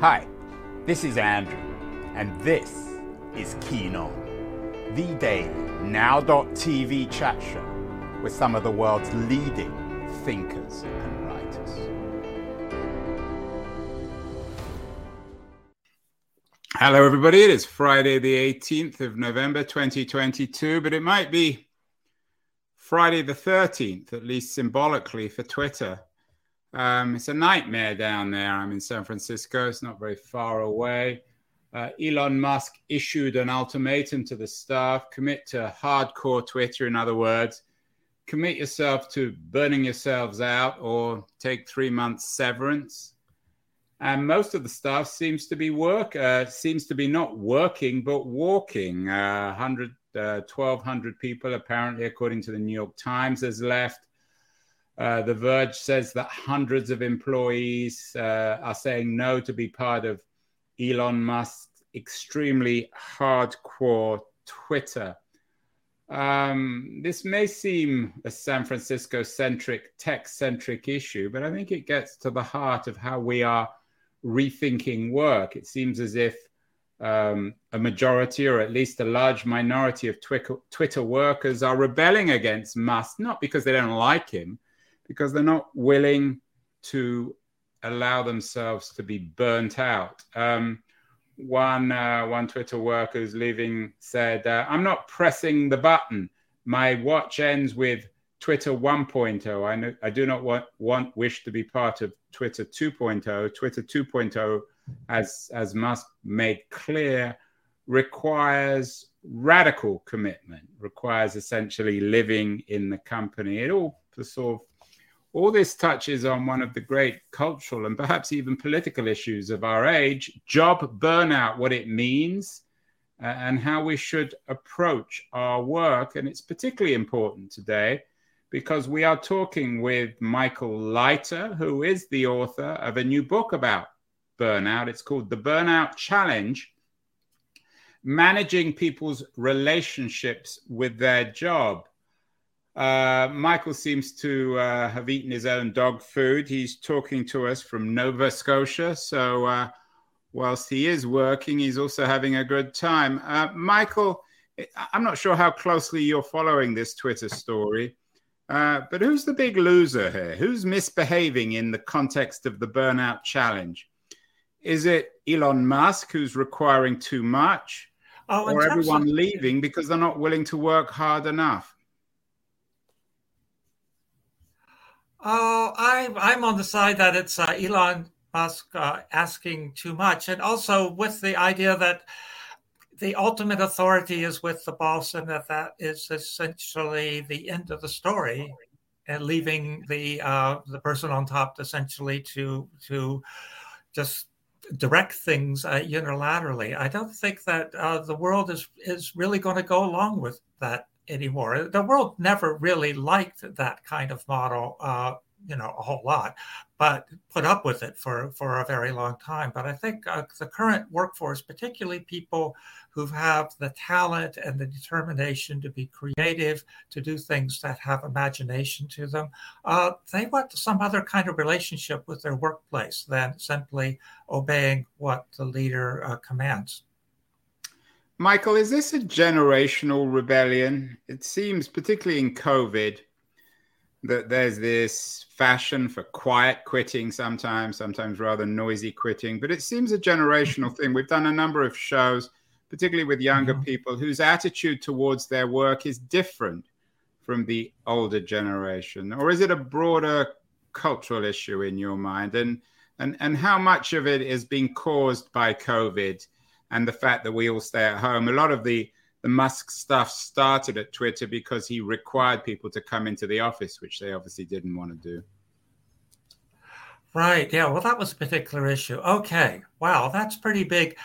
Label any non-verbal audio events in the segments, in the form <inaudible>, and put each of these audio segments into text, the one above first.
Hi, this is Andrew, and this is Keen On, the daily now.tv chat show with some of the world's leading thinkers and writers. Hello, everybody. It is Friday, the 18th of November, 2022, but it might be Friday the 13th, at least symbolically for Twitter. Um, it's a nightmare down there. I'm in San Francisco. It's not very far away. Uh, Elon Musk issued an ultimatum to the staff commit to hardcore Twitter, in other words, commit yourself to burning yourselves out or take three months severance. And most of the staff seems to be work uh, seems to be not working but walking. Uh, 100, uh, 1,200 people apparently, according to the New York Times, has left. Uh, the Verge says that hundreds of employees uh, are saying no to be part of Elon Musk's extremely hardcore Twitter. Um, this may seem a San Francisco centric, tech centric issue, but I think it gets to the heart of how we are rethinking work. It seems as if um, a majority, or at least a large minority of Twitter, Twitter workers, are rebelling against Musk, not because they don't like him, because they're not willing to allow themselves to be burnt out. Um, one uh, one Twitter worker who's leaving said, uh, "I'm not pressing the button. My watch ends with Twitter 1.0. I I do not want want wish to be part of Twitter 2.0. Twitter 2.0, as as Musk made clear, requires radical commitment. Requires essentially living in the company. It all sort of all this touches on one of the great cultural and perhaps even political issues of our age job burnout, what it means, uh, and how we should approach our work. And it's particularly important today because we are talking with Michael Leiter, who is the author of a new book about burnout. It's called The Burnout Challenge Managing People's Relationships with Their Job. Uh, Michael seems to uh, have eaten his own dog food. He's talking to us from Nova Scotia. So, uh, whilst he is working, he's also having a good time. Uh, Michael, I'm not sure how closely you're following this Twitter story, uh, but who's the big loser here? Who's misbehaving in the context of the burnout challenge? Is it Elon Musk who's requiring too much? Oh, or everyone leaving because they're not willing to work hard enough? Oh, I, I'm on the side that it's uh, Elon Musk uh, asking too much, and also with the idea that the ultimate authority is with the boss, and that that is essentially the end of the story, and leaving the uh, the person on top essentially to to just direct things uh, unilaterally. I don't think that uh, the world is is really going to go along with that anymore. The world never really liked that kind of model, uh, you know, a whole lot, but put up with it for, for a very long time. But I think uh, the current workforce, particularly people who have the talent and the determination to be creative, to do things that have imagination to them, uh, they want some other kind of relationship with their workplace than simply obeying what the leader uh, commands. Michael, is this a generational rebellion? It seems, particularly in COVID, that there's this fashion for quiet quitting sometimes, sometimes rather noisy quitting, but it seems a generational thing. We've done a number of shows, particularly with younger mm-hmm. people, whose attitude towards their work is different from the older generation. Or is it a broader cultural issue in your mind? And and and how much of it is being caused by COVID? And the fact that we all stay at home. A lot of the the Musk stuff started at Twitter because he required people to come into the office, which they obviously didn't want to do. Right. Yeah. Well, that was a particular issue. Okay. Wow. That's pretty big.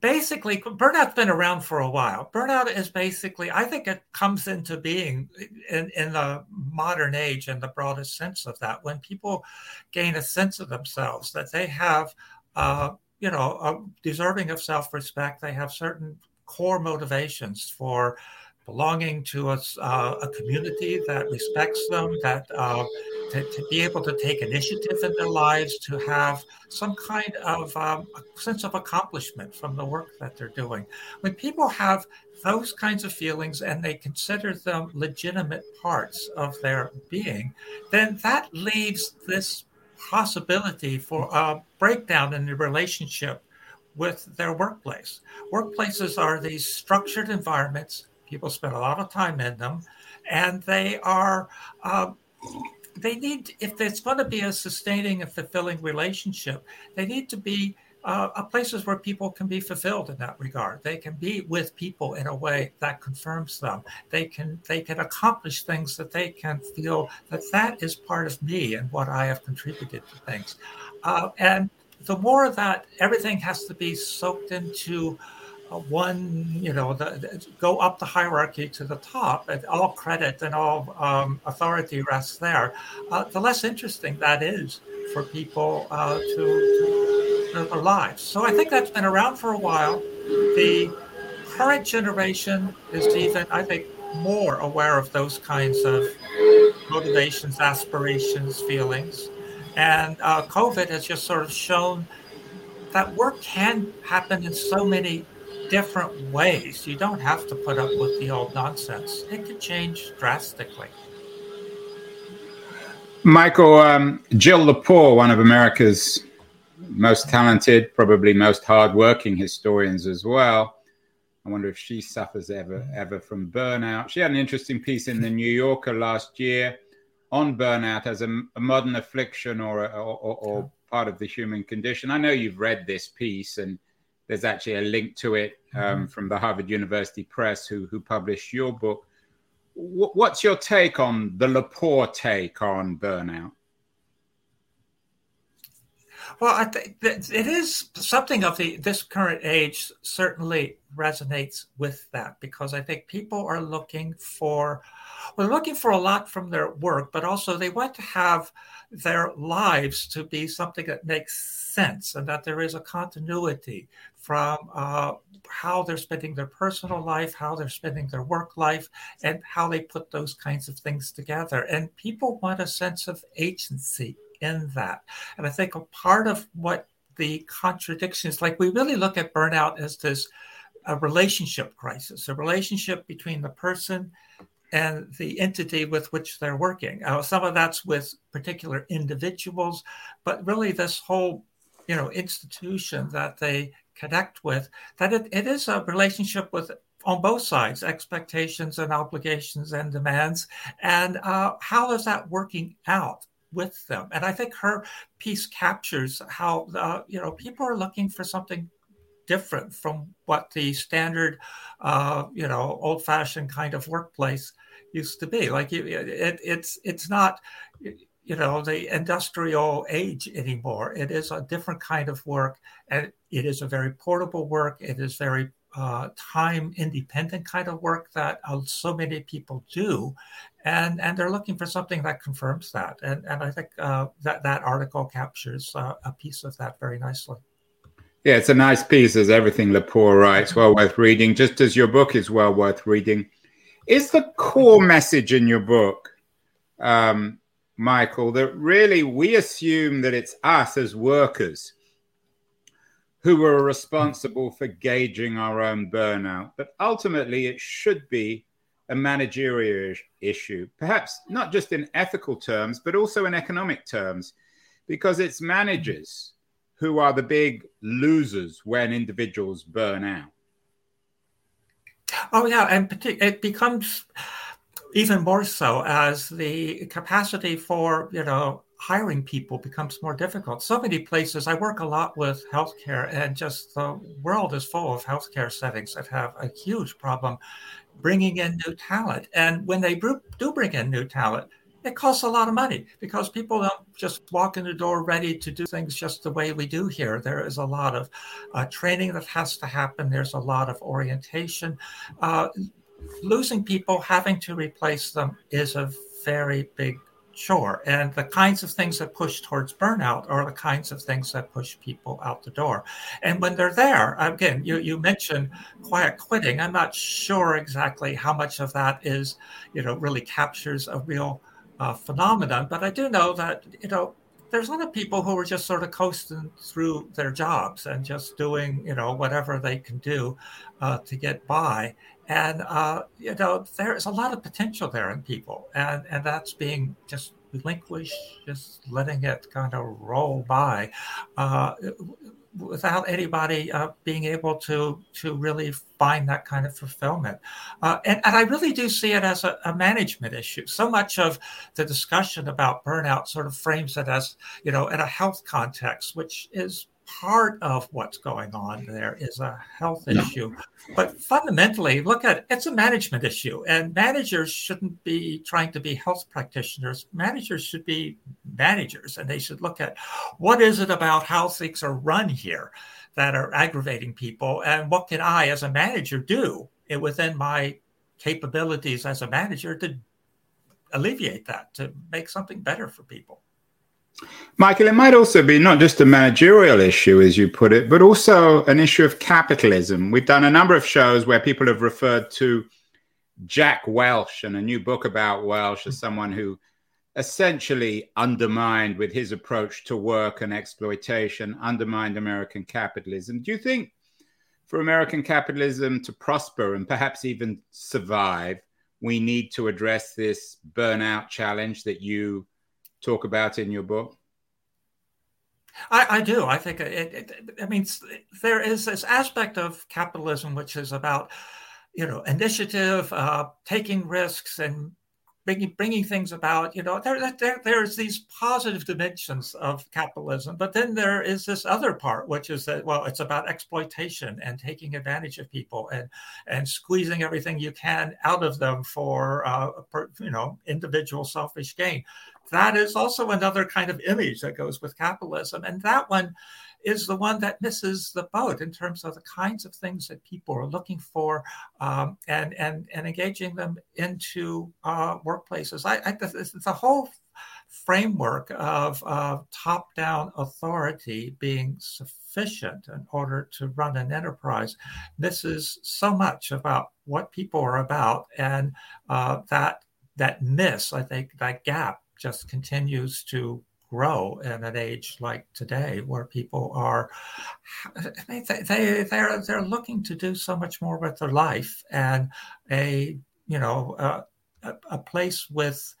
Basically, burnout's been around for a while. Burnout is basically, I think it comes into being in, in the modern age in the broadest sense of that. When people gain a sense of themselves, that they have uh, you know, uh, deserving of self respect. They have certain core motivations for belonging to a, uh, a community that respects them, that uh, to, to, be able to take initiative in their lives, to have some kind of um, sense of accomplishment from the work that they're doing. When people have those kinds of feelings and they consider them legitimate parts of their being, then that leaves this possibility for a breakdown in the relationship with their workplace. Workplaces are these structured environments. People spend a lot of time in them, and they are. Uh, they need, if there's going to be a sustaining and fulfilling relationship, they need to be uh, places where people can be fulfilled in that regard. They can be with people in a way that confirms them. They can they can accomplish things that they can feel that that is part of me and what I have contributed to things. Uh, and the more that everything has to be soaked into uh, one, you know, the, the, go up the hierarchy to the top, and all credit and all um, authority rests there, uh, the less interesting that is for people uh, to, to their lives. So I think that's been around for a while. The current generation is even, I think, more aware of those kinds of motivations, aspirations, feelings. And uh, COVID has just sort of shown that work can happen in so many different ways. You don't have to put up with the old nonsense, it can change drastically. Michael, um, Jill Lepore, one of America's most talented, probably most hardworking historians as well. I wonder if she suffers ever ever from burnout. She had an interesting piece in the New Yorker last year on burnout as a, a modern affliction or, a, or, or part of the human condition. I know you've read this piece, and there's actually a link to it um, mm-hmm. from the Harvard University Press, who who published your book. W- what's your take on the Lepore take on burnout? Well, I think it is something of the this current age certainly resonates with that because I think people are looking for well, they're looking for a lot from their work, but also they want to have their lives to be something that makes sense and that there is a continuity from uh, how they're spending their personal life, how they're spending their work life, and how they put those kinds of things together. And people want a sense of agency in that. And I think a part of what the contradictions, like we really look at burnout as this a relationship crisis, a relationship between the person and the entity with which they're working. Uh, some of that's with particular individuals, but really this whole, you know, institution that they connect with, that it, it is a relationship with on both sides, expectations and obligations and demands, and uh, how is that working out? With them. And I think her piece captures how uh, you know people are looking for something different from what the standard, uh, you know, old-fashioned kind of workplace used to be. Like it, it, it's it's not you know the industrial age anymore. It is a different kind of work, and it is a very portable work. It is very uh, time independent kind of work that uh, so many people do. And and they're looking for something that confirms that. And and i think uh, that that article captures uh, a piece of that very nicely. Yeah it's a nice piece. As everything lepore writes. Well worth reading. Just as your book is well worth reading. Is the core message in your book um, michael that really we assume that it's us as workers who are responsible for gauging our own burnout. But ultimately, it should be a managerial issue, perhaps not just in ethical terms, but also in economic terms, because it's managers who are the big losers when individuals burn out. Oh, yeah. And it becomes even more so as the capacity for, you know, hiring people becomes more difficult. So many places, I work a lot with healthcare, and just the world is full of healthcare settings that have a huge problem bringing in new talent. And when they do bring in new talent, it costs a lot of money because people don't just walk in the door ready to do things just the way we do here. There is a lot of uh, training that has to happen, there's a lot of orientation. Uh, losing people, having to replace them is a very big Sure. And the kinds of things that push towards burnout are the kinds of things that push people out the door. And when they're there, again, you, you mentioned quiet quitting. I'm not sure exactly how much of that is, you know, really captures a real uh, phenomenon. But I do know that you know there's a lot of people who are just sort of coasting through their jobs and just doing you know whatever they can do uh, to get by. And uh, you know there's a lot of potential there in people, and and that's being just relinquished, just letting it kind of roll by. Uh, without anybody uh, being able to to really find that kind of fulfillment. Uh, and, and I really do see it as a, a, management issue. So much of the discussion about burnout sort of frames it as, you know, in a health context, which is part of what's going on there is a health issue. But fundamentally, look at it, it's a management issue. And managers shouldn't be trying to be health practitioners. Managers should be managers and they should look at what is it about how things are run here that are aggravating people and what can I as a manager do within my capabilities as a manager to alleviate that, to make something better for people. Michael, it might also be not just a managerial issue, as you put it, but also an issue of capitalism. We've done a number of shows where people have referred to Jack Welch and a new book about Welch as someone who essentially undermined, with his approach to work and exploitation, undermined American capitalism. Do you think for American capitalism to prosper and perhaps even survive, we need to address this burnout challenge that you talk about in your book? I, I do. I think it, it, I mean, there is this aspect of capitalism which is about, you know, initiative, uh, taking risks, and bringing bringing things about. You know, there, there there's these positive dimensions of capitalism, but then there is this other part, which is that well, it's about exploitation and taking advantage of people and and squeezing everything you can out of them for uh, you know individual selfish gain that is also another kind of image that goes with capitalism. And that one is the one that misses the boat in terms of the kinds of things that people are looking for um, and, and, and engaging them into uh, workplaces. I, I, the whole framework of top down authority being sufficient in order to run an enterprise misses so much about what people are about. And uh, that, that miss, I think, that gap just continues to grow in an age like today where people are they, they they're they're looking to do so much more with their life and a you know a, a place with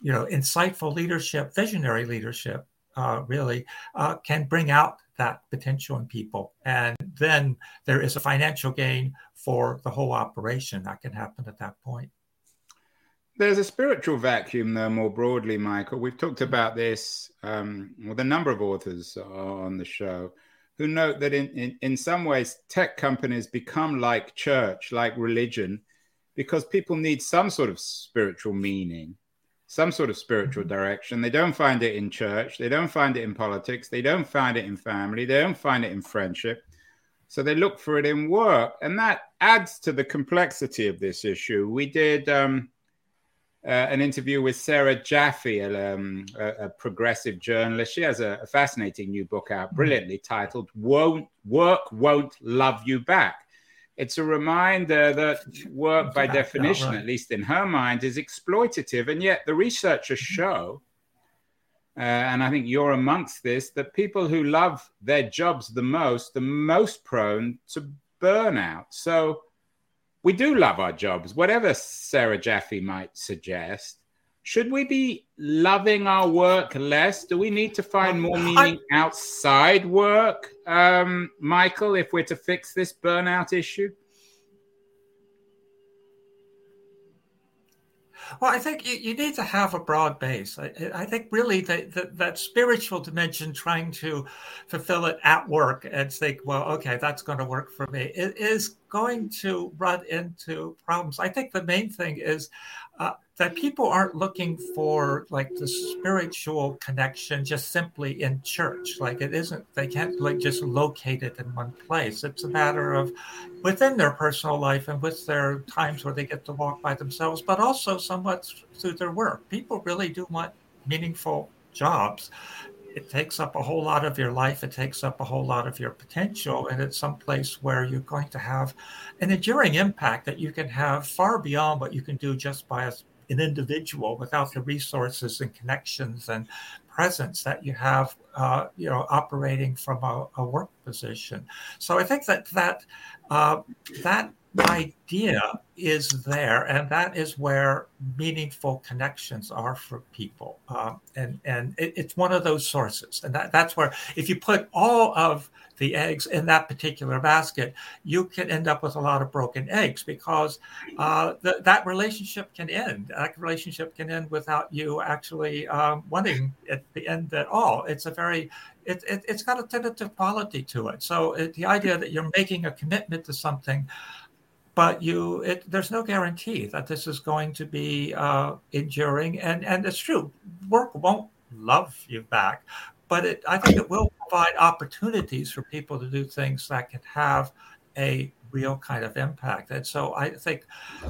you know insightful leadership visionary leadership uh, really uh, can bring out that potential in people. And then there is a financial gain for the whole operation that can happen at that point there's a spiritual vacuum, though, more broadly, Michael. We've talked about this um, with a number of authors on the show who note that in, in, in some ways, tech companies become like church, like religion, because people need some sort of spiritual meaning, some sort of spiritual mm-hmm. direction. They don't find it in church, they don't find it in politics, they don't find it in family, they don't find it in friendship. So they look for it in work. And that adds to the complexity of this issue. We did. Um, uh, an interview with Sarah Jaffe, a, um, a, a progressive journalist. She has a, a, fascinating new book out, mm-hmm. brilliantly titled "Won't Work Won't Love You Back." It's a reminder that work, by definition, right. at least in her mind, is exploitative, and yet the researchers mm-hmm. show. Uh, and I think you're amongst this, that people who love their jobs the most, the most prone to burnout. So, we do love our jobs, whatever Sarah Jaffe might suggest. Should we be loving our work less? Do we need to find more meaning outside work, um, Michael, if we're to fix this burnout issue? Well, I think you, you need to have a broad base. I, I think really that that spiritual dimension, trying to fulfill it at work and think, well, okay, that's going to work for me, it is going to run into problems. I think the main thing is uh, that people aren't looking for like the spiritual connection just simply in church. Like it isn't, they can't like just locate it in one place. It's a matter of within their personal life and with their times where they get to walk by themselves, but also somewhat through their work. People really do want meaningful jobs it takes up a whole lot of your life. It takes up a whole lot of your potential. And it's some place where you're going to have an enduring impact that you can have far beyond what you can do just by an individual without the resources and connections and presence that you have, uh, you know, operating from a, a, work position. So I think that that uh, that idea is there, and that is where meaningful connections are for people. Um, and and it, it's one of those sources, and that, that's where if you put all of the eggs in that particular basket, you can end up with a lot of broken eggs because uh, that relationship can end. That relationship can end without you actually um, wanting it to end at all. It's a very it, it, has got a tentative quality to it. So it, the idea that you're making a commitment to something but you it, there's no guarantee that this is going to be uh, enduring. And and it's true work won't love you back but it, i think it will provide opportunities for people to do things that can have a real kind of impact. And so i think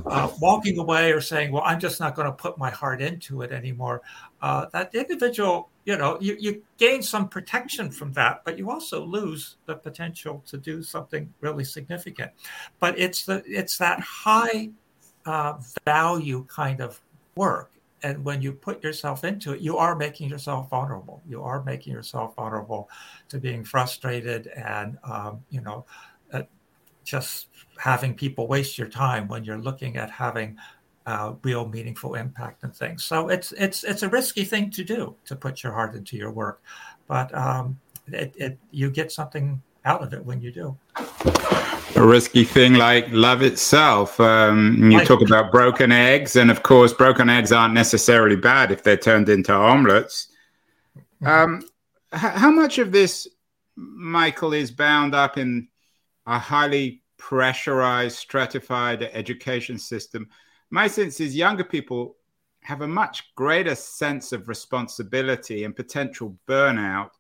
uh, walking away or saying well i'm just not going to put my heart into it anymore uh, that individual you know you, you gain some protection from that but you also lose the potential to do something really significant. But it's the it's that high uh, value kind of work. And when you put yourself into it you are making yourself vulnerable. You are making yourself vulnerable to being frustrated and um, you know uh, just having people waste your time when you're looking at having uh, real meaningful impact and things. So it's it's it's a risky thing to do to put your heart into your work, but um, it, it you get something out of it when you do. A risky thing like love itself. Um, you talk about broken eggs, and of course, broken eggs aren't necessarily bad if they're turned into omelets. Mm-hmm. Um, h- how much of this, Michael, is bound up in a highly pressurized, stratified education system? my sense is younger people have a much greater sense of responsibility and potential burnout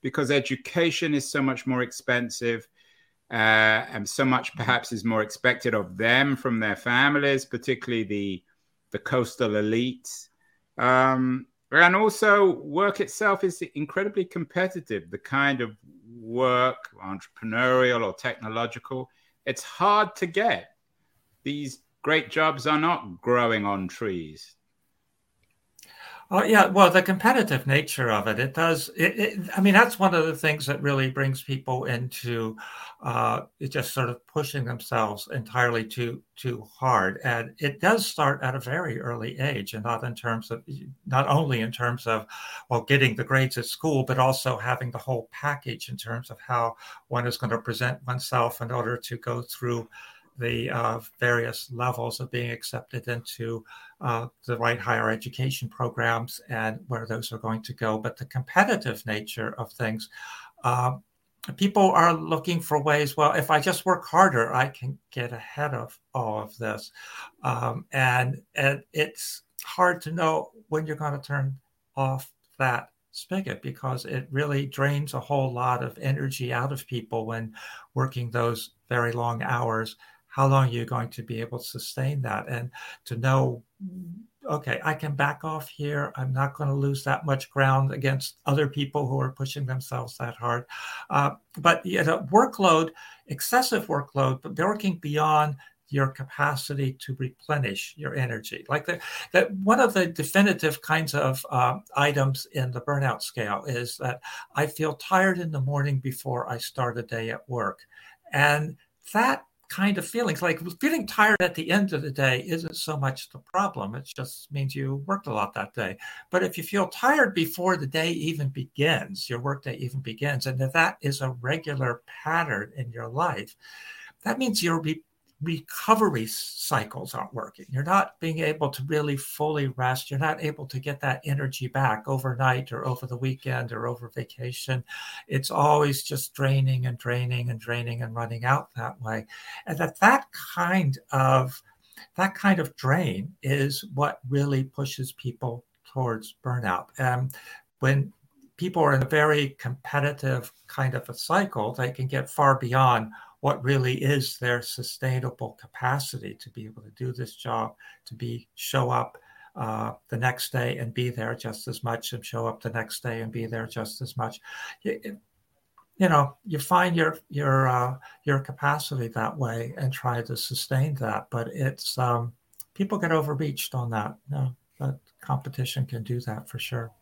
because education is so much more expensive uh, and so much perhaps is more expected of them from their families, particularly the the coastal elites. Um, and also, work itself is incredibly competitive. The kind of work, entrepreneurial or technological, it's hard to get. These great jobs are not growing on trees. Oh yeah, well, the competitive nature of it, it does. It, it, I mean, that's one of the things that really brings people into uh, just sort of pushing themselves entirely too too hard, and it does start at a very early age, and not in terms of not only in terms of well getting the grades at school, but also having the whole package in terms of how one is going to present oneself in order to go through the uh, various levels of being accepted into uh, the right higher education programs and where those are going to go. But the competitive nature of things, uh, people are looking for ways. Well, if I just work harder, I can get ahead of all of this, um, and and it's hard to know when you're going to turn off that spigot because it really drains a whole lot of energy out of people when working those very long hours how long are you going to be able to sustain that and to know okay i can back off here. I'm not going to lose that much ground against other people who are pushing themselves that hard. Uh, but you know, workload excessive workload but they're working beyond your capacity to replenish your energy. Like the, that, one of the definitive kinds of uh, items in the burnout scale is that I feel tired in the morning before I start a day at work, and that kind of feelings. Like feeling tired at the end of the day isn't so much the problem. It just means you worked a lot that day. But if you feel tired before the day even begins, your workday even begins, and if that is a regular pattern in your life, that means you're be- recovery cycles aren't working. You're not being able to really fully rest. You're not able to get that energy back overnight or over the weekend or over vacation. It's always just draining and draining and draining and running out that way. And that that kind of that kind of drain is what really pushes people towards burnout. And when people are in a very competitive kind of a cycle, they can get far beyond what really is their sustainable capacity to be able to do this job, to be show up uh, the next day and be there just as much, and show up the next day and be there just as much. You, you know, you find your your uh, your capacity that way and try to sustain that, but it's um, people get overreached on that. No, but competition can do that for sure.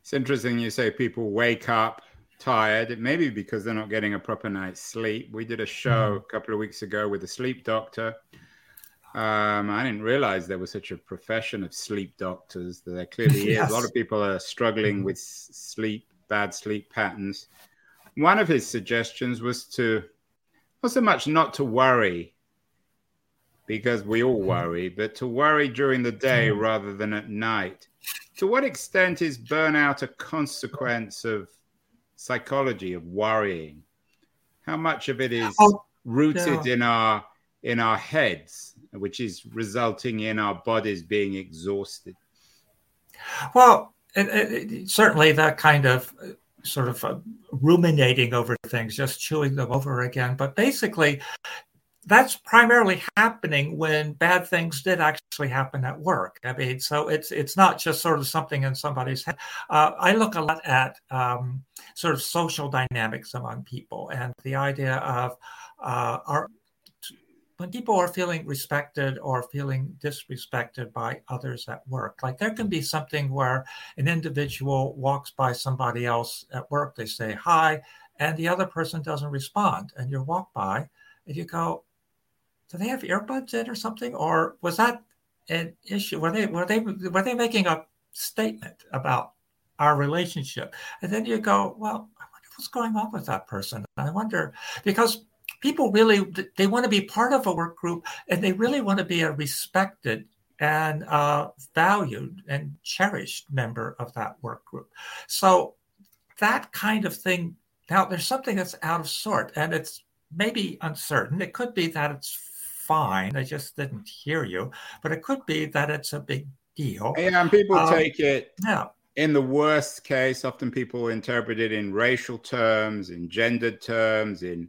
It's interesting you say people wake up tired. maybe because they're not getting a proper night's sleep. We did a show mm. a couple of weeks ago with a sleep doctor. Um, I didn't realize there was such a profession of sleep doctors. That there <laughs> clearly yes. is. A lot of people are struggling mm. with sleep, bad sleep patterns. One of his suggestions was to not so much not to worry, because we all mm. worry, but to worry during the day rather than at night. To what extent is burnout a consequence of psychology of worrying? How much of it is oh, rooted yeah. in our in our heads, which is resulting in our bodies being exhausted? Well, it, it, certainly that kind of sort of uh, ruminating over things, just chewing them over again. But basically, that's primarily happening when bad things did actually happen at work. I mean, so it's it's not just sort of something in somebody's head. Uh, I look a lot at um, sort of social dynamics among people and the idea of uh, are when people are feeling respected or feeling disrespected by others at work. Like there can be something where an individual walks by somebody else at work, they say hi, and the other person doesn't respond, and you walk by and you go do they have earbuds in or something, or was that an issue? Were they were they were they making a statement about our relationship? And then you go, well, I wonder what's going on with that person. I wonder because people really they want to be part of a work group and they really want to be a respected and uh, valued and cherished member of that work group. So that kind of thing. Now, there's something that's out of sort, and it's maybe uncertain. It could be that it's fine. I just didn't hear you. But it could be that it's a big deal. Yeah, and people um, take it. Yeah. In the worst case, often people interpret it in racial terms, in gendered terms, in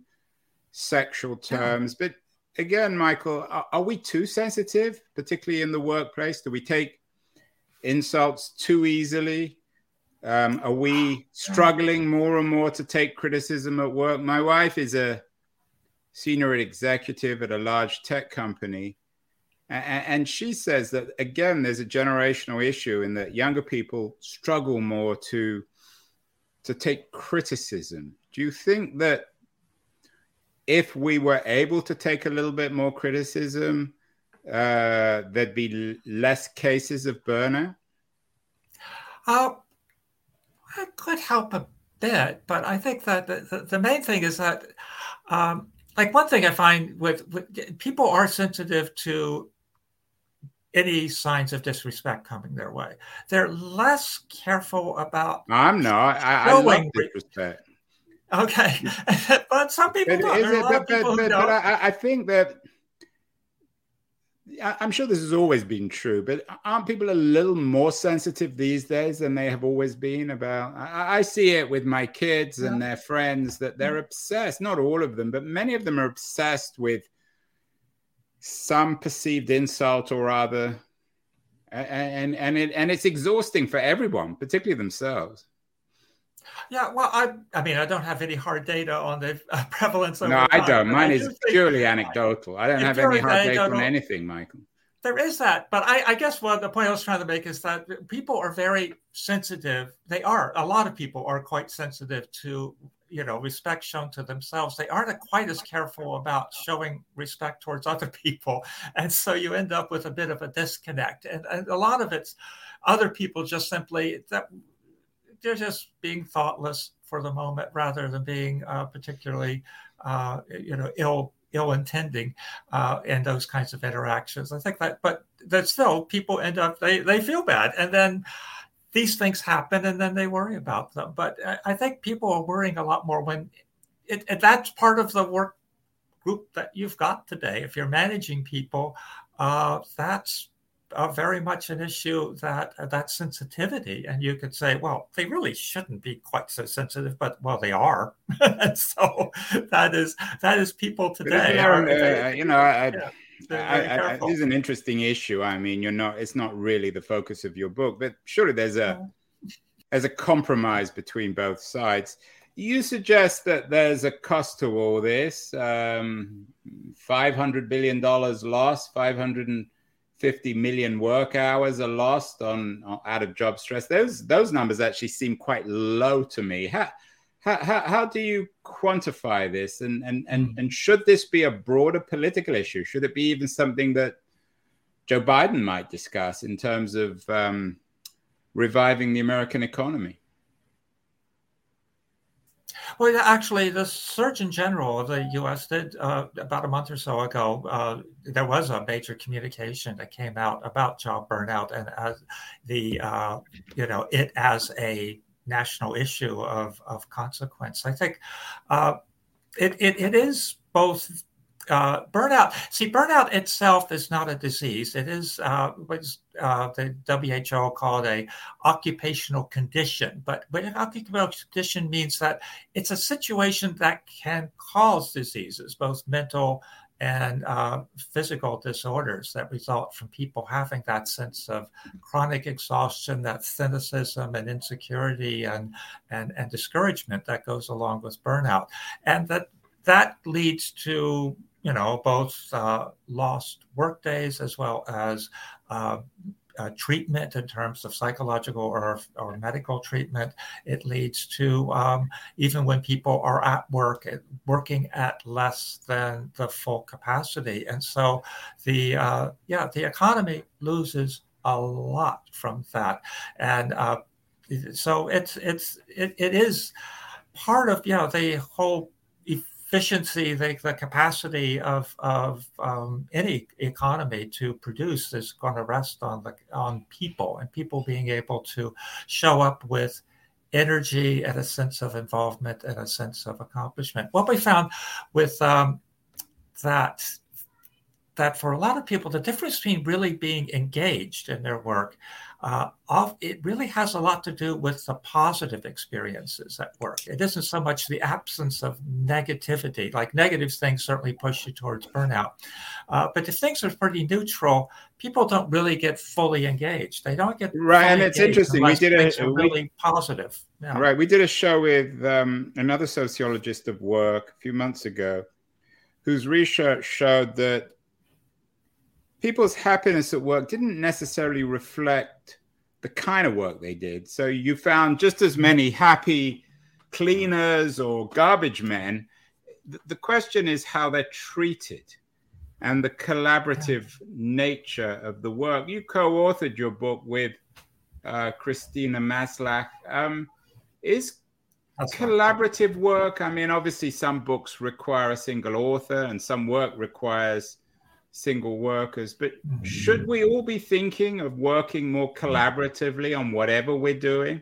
sexual terms. Yeah. But again, Michael, are, are we too sensitive, particularly in the workplace? Do we take insults too easily? Um, are we <sighs> struggling more and more to take criticism at work? My wife is a senior executive at a large tech company. And she says that, again, there's a generational issue in that younger people struggle more to, to take criticism. Do you think that if we were able to take a little bit more criticism, uh, there'd be less cases of burnout? Uh, I could help a bit, but I think that the, the, the main thing is that um, like one thing I find with, with people are sensitive to any signs of disrespect coming their way. They're less careful about. I'm not. I, I love disrespect. Okay, <laughs> but some people don't. It, but, but, but, but I, I think that I'm sure this has always been true, but aren't people a little more sensitive these days than they have always been about? I, I see it with my kids and their friends that mm. they're obsessed, not all of them, but many of them are obsessed with some perceived insult or other. And, and, it, and it's exhausting for everyone, particularly themselves. Yeah, well, I I mean, I don't have any hard data on the uh, <laughs> prevalence of. No, I don't. Mine I is purely anecdotal. I don't have any hard data on anything, Michael. There is that, but I, I guess what the point I was trying to make is that people are very sensitive. They are. A lot of people are quite sensitive to you know respect shown to themselves they aren't quite as careful about showing respect towards <laughs> other people and so you end up with a bit of a disconnect and, and a lot of it's other people just simply that they're just being thoughtless for the moment rather than being uh, particularly, uh, you know, ill ill intending uh, and those kinds of interactions. I think that, but that still people end up they they feel bad and then these things happen and then they worry about them. But I, I think people are worrying a lot more when it, it, that's part of the work group that you've got today. If you're managing people, uh, that's uh, very much an issue that uh, that sensitivity, and you could say, well, they really shouldn't be quite so sensitive, but well, they are, <laughs> and so that is that is people today. Are, uh, you know, I, yeah, I, I, this is an interesting issue. I mean, you're not; it's not really the focus of your book, but surely there's a there's a compromise between both sides. you suggest that there's a cost to all this. Um, $500 billion lost, 550 million work hours are lost on, on, out of job stress. Those, those numbers actually seem quite low to me. How, how, how, how do you quantify this? And, and, and, hmm. and should this be a broader political issue? Should it be even something that Joe Biden might discuss in terms of um, reviving the American economy? Well, actually, the Surgeon General of the U.S. did uh, about a month or so ago. Uh, there was a major communication that came out about job burnout and as the uh, you know it as a national issue of of consequence. I think uh, it, it it is both uh, burnout. See, burnout itself is not a disease. It is uh, what's uh, the WHO called a occupational condition. But but an occupational condition means that it's a situation that can cause diseases, both mental and uh, physical disorders that result from people having that sense of chronic exhaustion, that cynicism and insecurity and, and, and discouragement that goes along with burnout. And that that leads to you know, both uh, lost work days as well as uh, uh, treatment in terms of psychological or, or medical treatment. It leads to um, even when people are at work, working at less than the full capacity. And so the, uh, yeah, the economy loses a lot from that. And uh, so it's, it's, it, it is part of, you know, the whole efficiency, the, the capacity of, of um, any economy to produce is going to rest on the on people and people being able to show up with energy and a sense of involvement and a sense of accomplishment. What we found with um, that that for a lot of people, the difference between really being engaged in their work uh, off, it really has a lot to do with the positive experiences at work. It isn't so much the absence of negativity. Like negative things certainly push you towards burnout, uh, but if things are pretty neutral, people don't really get fully engaged. They don't get right, and it's interesting. We did a we, really positive. Yeah. Right, we did a show with um, another sociologist of work a few months ago, whose research showed that people's happiness at work didn't necessarily reflect the kind of work they did. So you found just as many happy cleaners or garbage men. The question is how they're treated and the collaborative nature of the work. You co authored your book with uh, Christina Maslach. Um, is That's collaborative work? I mean, obviously, some books require a single author and some work requires single workers. But mm-hmm. should we all be thinking of working more collaboratively on whatever we're doing?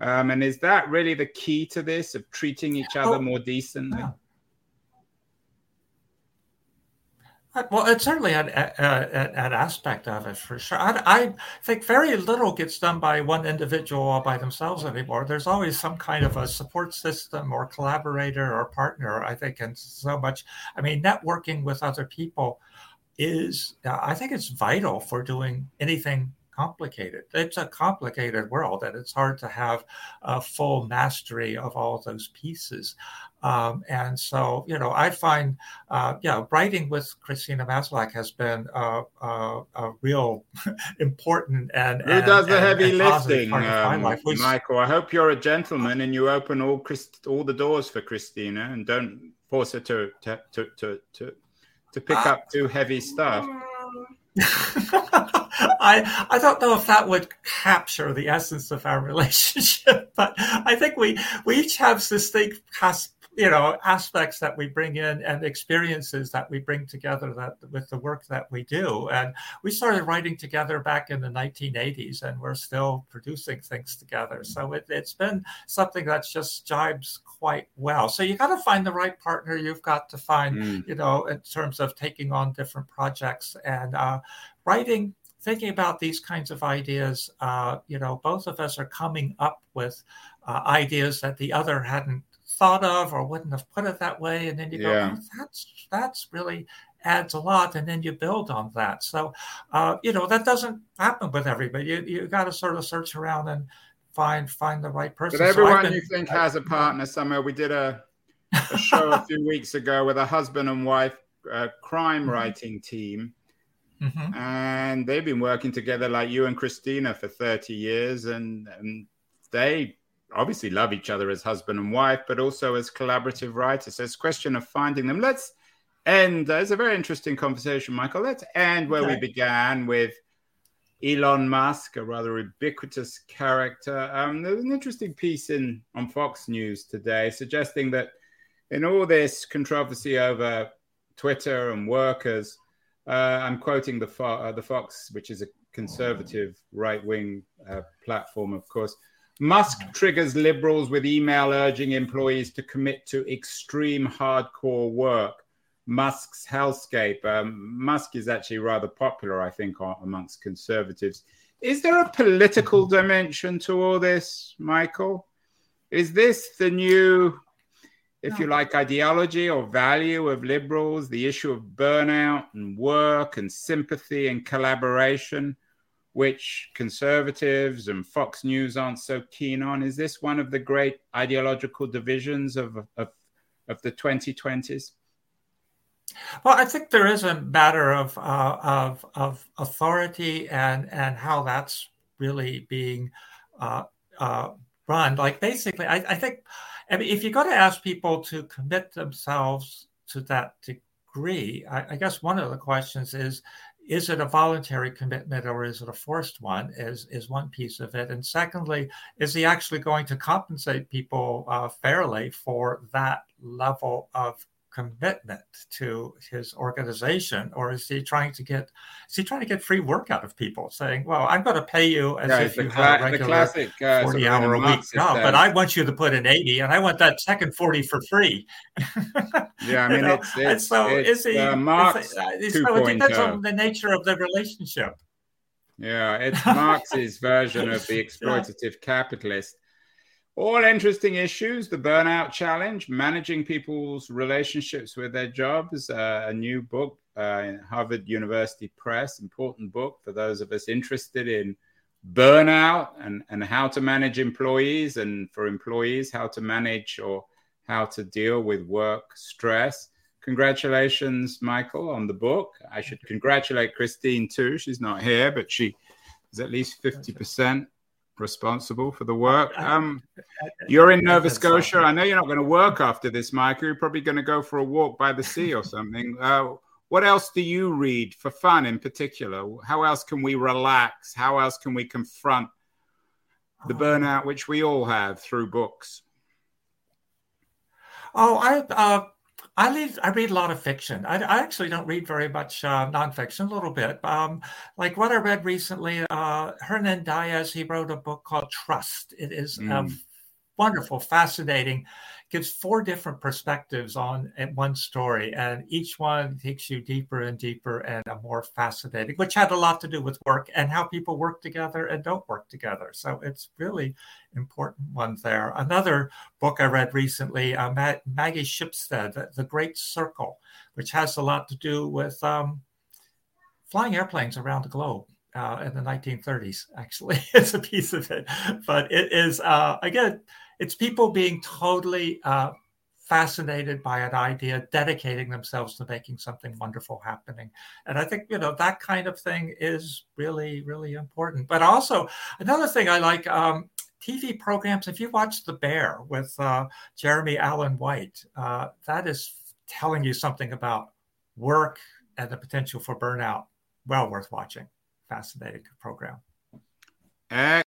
Um, and is that really the key to this of treating each other oh, more decently? Yeah. Uh, well, it's certainly an, an, aspect of it for sure. I, I, think very little gets done by one individual or by themselves anymore. There's always some kind of a support system or collaborator or partner, I think, and so much. I mean, networking with other people is uh, I think it's vital for doing anything complicated. It's a complicated world, and it's hard to have a full mastery of all those pieces. Um, and so, you know, I find, uh, yeah, writing with Christina Maslach has been a, a, a real <laughs> important and who and, does the and, heavy lifting, um, Michael. I hope you're a gentleman and you open all Christ, all the doors for Christina and don't force her to to to to, to to pick uh, up too heavy stuff. <laughs> I I don't know if that would capture the essence of our <laughs> relationship, but I think we we each have distinct you know aspects that we bring in and experiences that we bring together that with the work that we do. And we started writing together back in the 1980s and we're still producing things together. So it, has been something that just jibes quite well. So you got to find the right partner. You've got to find mm. you know in terms of taking on different projects and uh, writing thinking about these kinds of ideas uh, you know both of us are coming up with uh, ideas that the other hadn't thought of or wouldn't have put it that way and then you yeah. go oh, that's that's really adds a lot and then you build on that so uh, you know that doesn't happen with everybody you, you got to sort of search around and find find the right person. But everyone so been, you think I, has a partner somewhere. We did a, a show a few weeks ago with a husband and wife uh, crime mm-hmm. writing team. Mm-hmm. And they've been working together like you and Christina for 30 years, and, and they obviously love each other as husband and wife, but also as collaborative writers. So it's a question of finding them. Let's end. Uh, it's a very interesting conversation, Michael. Let's end where okay. we began with Elon Musk, a rather ubiquitous character. Um, there was an interesting piece in on Fox News today suggesting that in all this controversy over Twitter and workers, uh, I'm quoting the, Fo- uh, the Fox, which is a conservative right wing uh, platform, of course. Musk triggers liberals with email urging employees to commit to extreme hardcore work. Musk's hellscape. Um, Musk is actually rather popular, I think, amongst conservatives. Is there a political dimension to all this, Michael? Is this the new, if no. you like, ideology or value of liberals, the issue of burnout and work and sympathy and collaboration, which conservatives and Fox News aren't so keen on? Is this one of the great ideological divisions of, of, of the 2020s? Well, I think there is a matter of uh, of of authority and and how that's really being uh, uh, run. Like basically, I, I think I mean, if you're going to ask people to commit themselves to that degree, I, I guess one of the questions is is it a voluntary commitment or is it a forced one is is one piece of it. And secondly is he actually going to compensate people uh, fairly for that level of commitment to his organization, or is he trying to get is he trying to get free work out of people, saying, "Well, I'm going to pay you as yeah, if you cla- had a regular classic, uh, forty hour a week job, but I want you to put in eighty, and I want that second forty for free." <laughs> yeah, I mean, it's, it's, so it's, is he? Uh, Marx so it depends on the nature of the relationship. Yeah, it's <laughs> Marx's version of the exploitative yeah. capitalist. All interesting issues the burnout challenge, managing people's relationships with their jobs, uh, a new book uh, in Harvard University Press, important book for those of us interested in burnout and, and how to manage employees, and for employees, how to manage or how to deal with work stress. Congratulations, Michael, on the book. I should congratulate Christine too. She's not here, but she is at least 50% responsible for the work. Um, <laughs> you're in Nova Scotia. I know you're not going to work after this, Mike. You're probably going to go for a walk by the sea or something. <laughs> Uh, what else do you read for fun in particular? How else can we relax? How else can we confront the oh. burnout which we all have through books? Oh, I uh, I read I read a lot of fiction. I, I actually don't read very much uh, nonfiction, a little bit. Um, like what I read recently, uh, Hernan Diaz, he wrote a book called Trust. It is mm. Wonderful, fascinating gives four different perspectives on one story, and each one takes you deeper and deeper and a more fascinating, which had a lot to do with work and how people work together and don't work together. So it's really important one there. Another book I read recently, uh, Maggie Shipstead, The Great Circle, which has a lot to do with um, flying airplanes around the globe. Uh, in the 1930s, actually, <laughs> it's a piece of it. But it is, uh, again, it's people being totally uh, fascinated by an idea, dedicating themselves to making something wonderful happening. And I think, you know, that kind of thing is really, really important. But also, another thing I like um, TV programs, if you watch The Bear with uh, Jeremy Allen White, uh, that is telling you something about work and the potential for burnout. Well worth watching. Fascinating program.